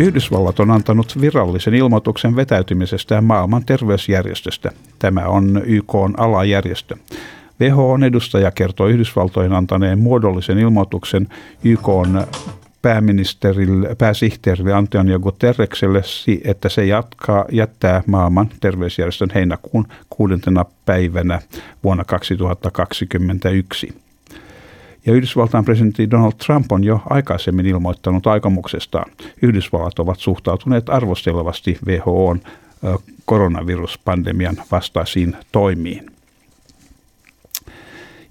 Yhdysvallat on antanut virallisen ilmoituksen vetäytymisestä maailman terveysjärjestöstä. Tämä on YK on alajärjestö. WHOn edustaja kertoi Yhdysvaltojen antaneen muodollisen ilmoituksen YK on pääministerille, pääsihteerille Antonio Guterrekselle, että se jatkaa, jättää maailman terveysjärjestön heinäkuun kuudentena päivänä vuonna 2021. Ja Yhdysvaltain presidentti Donald Trump on jo aikaisemmin ilmoittanut aikomuksestaan. Yhdysvallat ovat suhtautuneet arvostelevasti WHOn koronaviruspandemian vastaisiin toimiin.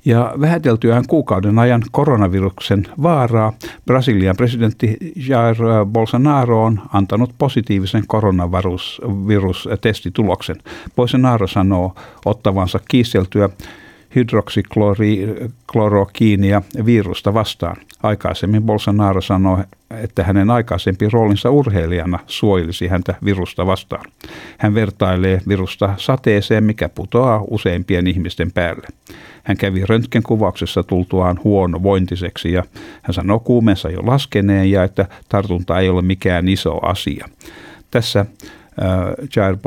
Ja vähäteltyään kuukauden ajan koronaviruksen vaaraa, Brasilian presidentti Jair Bolsonaro on antanut positiivisen koronavirustestituloksen. Bolsonaro sanoo ottavansa kiisteltyä hydroksiklorokiinia virusta vastaan. Aikaisemmin Bolsonaro sanoi, että hänen aikaisempi roolinsa urheilijana suojelisi häntä virusta vastaan. Hän vertailee virusta sateeseen, mikä putoaa useimpien ihmisten päälle. Hän kävi röntgenkuvauksessa tultuaan huonovointiseksi ja hän sanoi kuumensa jo laskeneen ja että tartunta ei ole mikään iso asia. Tässä äh, Jair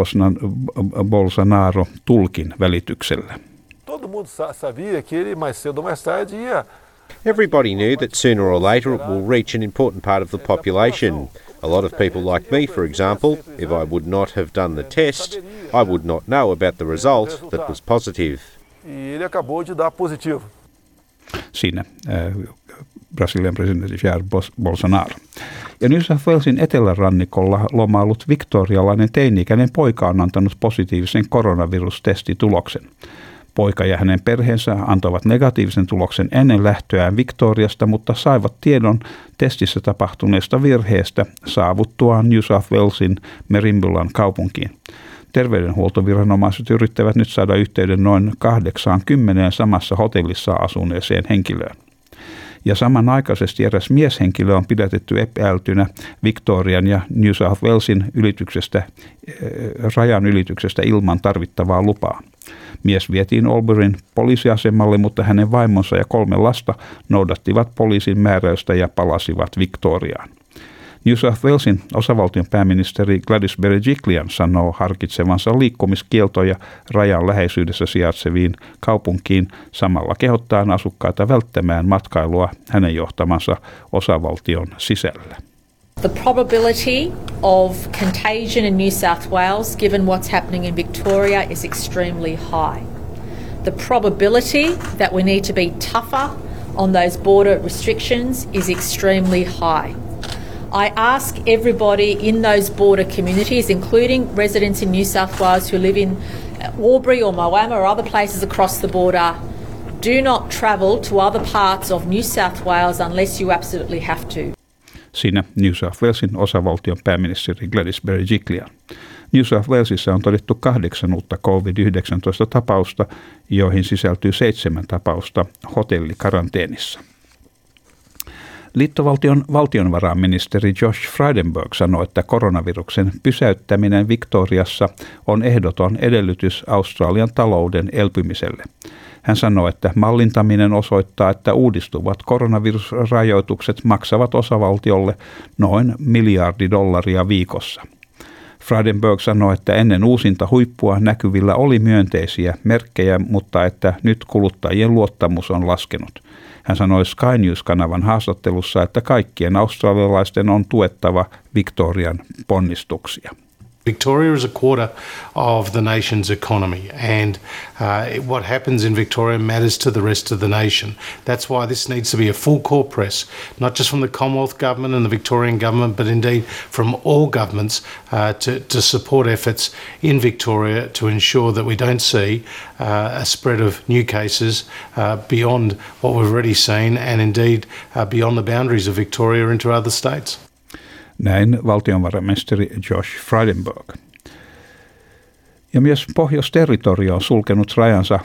Bolsonaro tulkin välityksellä. Todo mundo sabia que ele mais cedo ou mais tarde ia. Everybody knew that sooner or later it will reach an important part of the population. A lot of people like me, for example, if I would not have done the test, I would not know about the result that was positive. E ele acabou de dar positivo. Siinä äh, Brasilian presidentti Jair Bolsonaro. Ja New South Walesin etelärannikolla lomaillut viktorialainen teini-ikäinen poika on antanut positiivisen koronavirustestituloksen. Poika ja hänen perheensä antoivat negatiivisen tuloksen ennen lähtöään Victoriasta, mutta saivat tiedon testissä tapahtuneesta virheestä saavuttuaan New South Walesin Merimbullan kaupunkiin. Terveydenhuoltoviranomaiset yrittävät nyt saada yhteyden noin 80 samassa hotellissa asuneeseen henkilöön ja samanaikaisesti eräs mieshenkilö on pidätetty epäiltynä Victorian ja New South Walesin ylityksestä, rajan ylityksestä ilman tarvittavaa lupaa. Mies vietiin Alburyn poliisiasemalle, mutta hänen vaimonsa ja kolme lasta noudattivat poliisin määräystä ja palasivat Victoriaan. New South Walesin osavaltion pääministeri Gladys Berejiklian sanoo harkitsevansa liikkumiskieltoja rajan läheisyydessä sijaitseviin kaupunkiin samalla kehottaen asukkaita välttämään matkailua hänen johtamansa osavaltion sisällä. The probability of contagion in New South Wales, given what's happening in Victoria, is extremely high. The probability that we need to be tougher on those border restrictions is extremely high. I ask everybody in those border communities, including residents in New South Wales who live in Albury or Moama or other places across the border, do not travel to other parts of New South Wales unless you absolutely have to. siinä New South Walesin osavaltion pääministeri Gladys Berejiklian. New South Walesissa on todettu kahdeksan uutta COVID-19-tapausta, joihin sisältyy seitsemän tapausta hotellikaranteenissa. Liittovaltion valtionvarainministeri Josh Frydenberg sanoi, että koronaviruksen pysäyttäminen Victoriassa on ehdoton edellytys Australian talouden elpymiselle. Hän sanoi, että mallintaminen osoittaa, että uudistuvat koronavirusrajoitukset maksavat osavaltiolle noin miljardi dollaria viikossa. Frydenberg sanoi, että ennen uusinta huippua näkyvillä oli myönteisiä merkkejä, mutta että nyt kuluttajien luottamus on laskenut. Hän sanoi Sky News-kanavan haastattelussa, että kaikkien australialaisten on tuettava Victorian ponnistuksia. Victoria is a quarter of the nation's economy, and uh, what happens in Victoria matters to the rest of the nation. That's why this needs to be a full court press, not just from the Commonwealth Government and the Victorian Government, but indeed from all governments uh, to, to, support efforts in Victoria to ensure that we don't see uh, a spread of new cases uh, beyond what we've already seen and indeed uh, beyond the boundaries of Victoria into other states. Näin valtionvarainministeri Josh Frydenberg. Ja myös Pohjois-territorio on sulkenut rajansa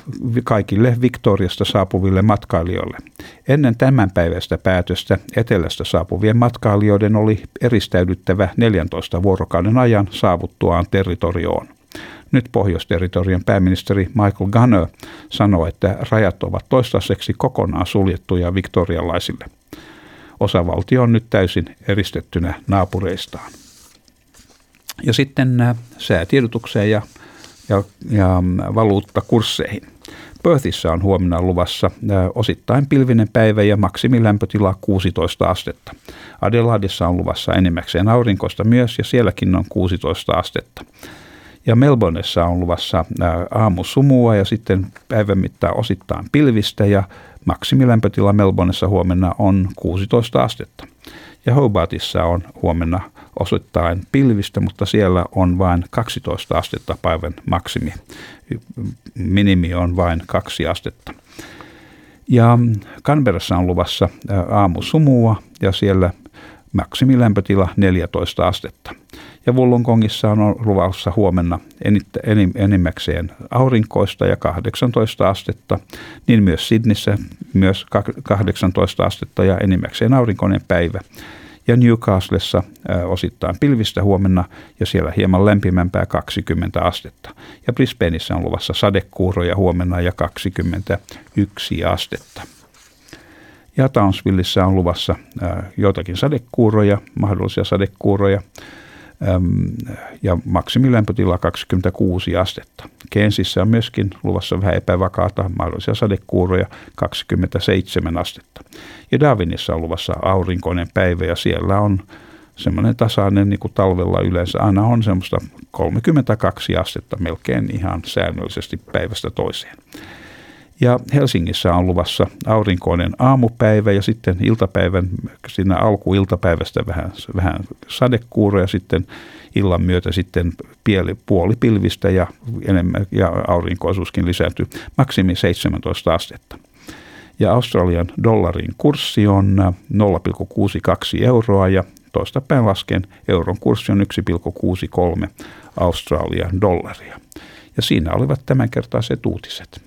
kaikille Victoriasta saapuville matkailijoille. Ennen tämän päivästä päätöstä etelästä saapuvien matkailijoiden oli eristäydyttävä 14 vuorokauden ajan saavuttuaan territorioon. Nyt Pohjois-territorion pääministeri Michael Gunner sanoi, että rajat ovat toistaiseksi kokonaan suljettuja viktorialaisille. Osavaltio on nyt täysin eristettynä naapureistaan. Ja sitten äh, säätiedotukseen ja, ja, ja valuuttakursseihin. Perthissä on huomenna luvassa äh, osittain pilvinen päivä ja maksimilämpötila 16 astetta. Adelaidessa on luvassa enimmäkseen aurinkoista myös ja sielläkin on 16 astetta. Ja Melbourneessa on luvassa aamusumua ja sitten päivän mittaan osittain pilvistä ja maksimilämpötila Melbourneessa huomenna on 16 astetta. Ja Hobartissa on huomenna osittain pilvistä, mutta siellä on vain 12 astetta päivän maksimi. Minimi on vain kaksi astetta. Ja Canberrassa on luvassa aamusumua ja siellä maksimilämpötila 14 astetta. Ja Wollongongissa on luvassa huomenna enimmäkseen aurinkoista ja 18 astetta, niin myös Sydneyssä myös 18 astetta ja enimmäkseen aurinkoinen päivä. Ja Newcastlessa osittain pilvistä huomenna ja siellä hieman lämpimämpää 20 astetta. Ja Brisbaneissa on luvassa sadekuuroja huomenna ja 21 astetta. Ja Townsvilleissa on luvassa joitakin sadekuuroja, mahdollisia sadekuuroja ja maksimilämpötila 26 astetta. Kensissä on myöskin luvassa vähän epävakaata, mahdollisia sadekuuroja 27 astetta. Ja Darwinissa on luvassa aurinkoinen päivä ja siellä on semmoinen tasainen niin kuin talvella yleensä aina on semmoista 32 astetta melkein ihan säännöllisesti päivästä toiseen. Ja Helsingissä on luvassa aurinkoinen aamupäivä ja sitten iltapäivän, siinä alkuiltapäivästä vähän, vähän sadekuuroja ja sitten illan myötä sitten pieli, puolipilvistä ja, enemmän, ja aurinkoisuuskin lisääntyy maksimi 17 astetta. Ja Australian dollarin kurssi on 0,62 euroa ja toista päin lasken euron kurssi on 1,63 Australian dollaria. Ja siinä olivat tämänkertaiset uutiset.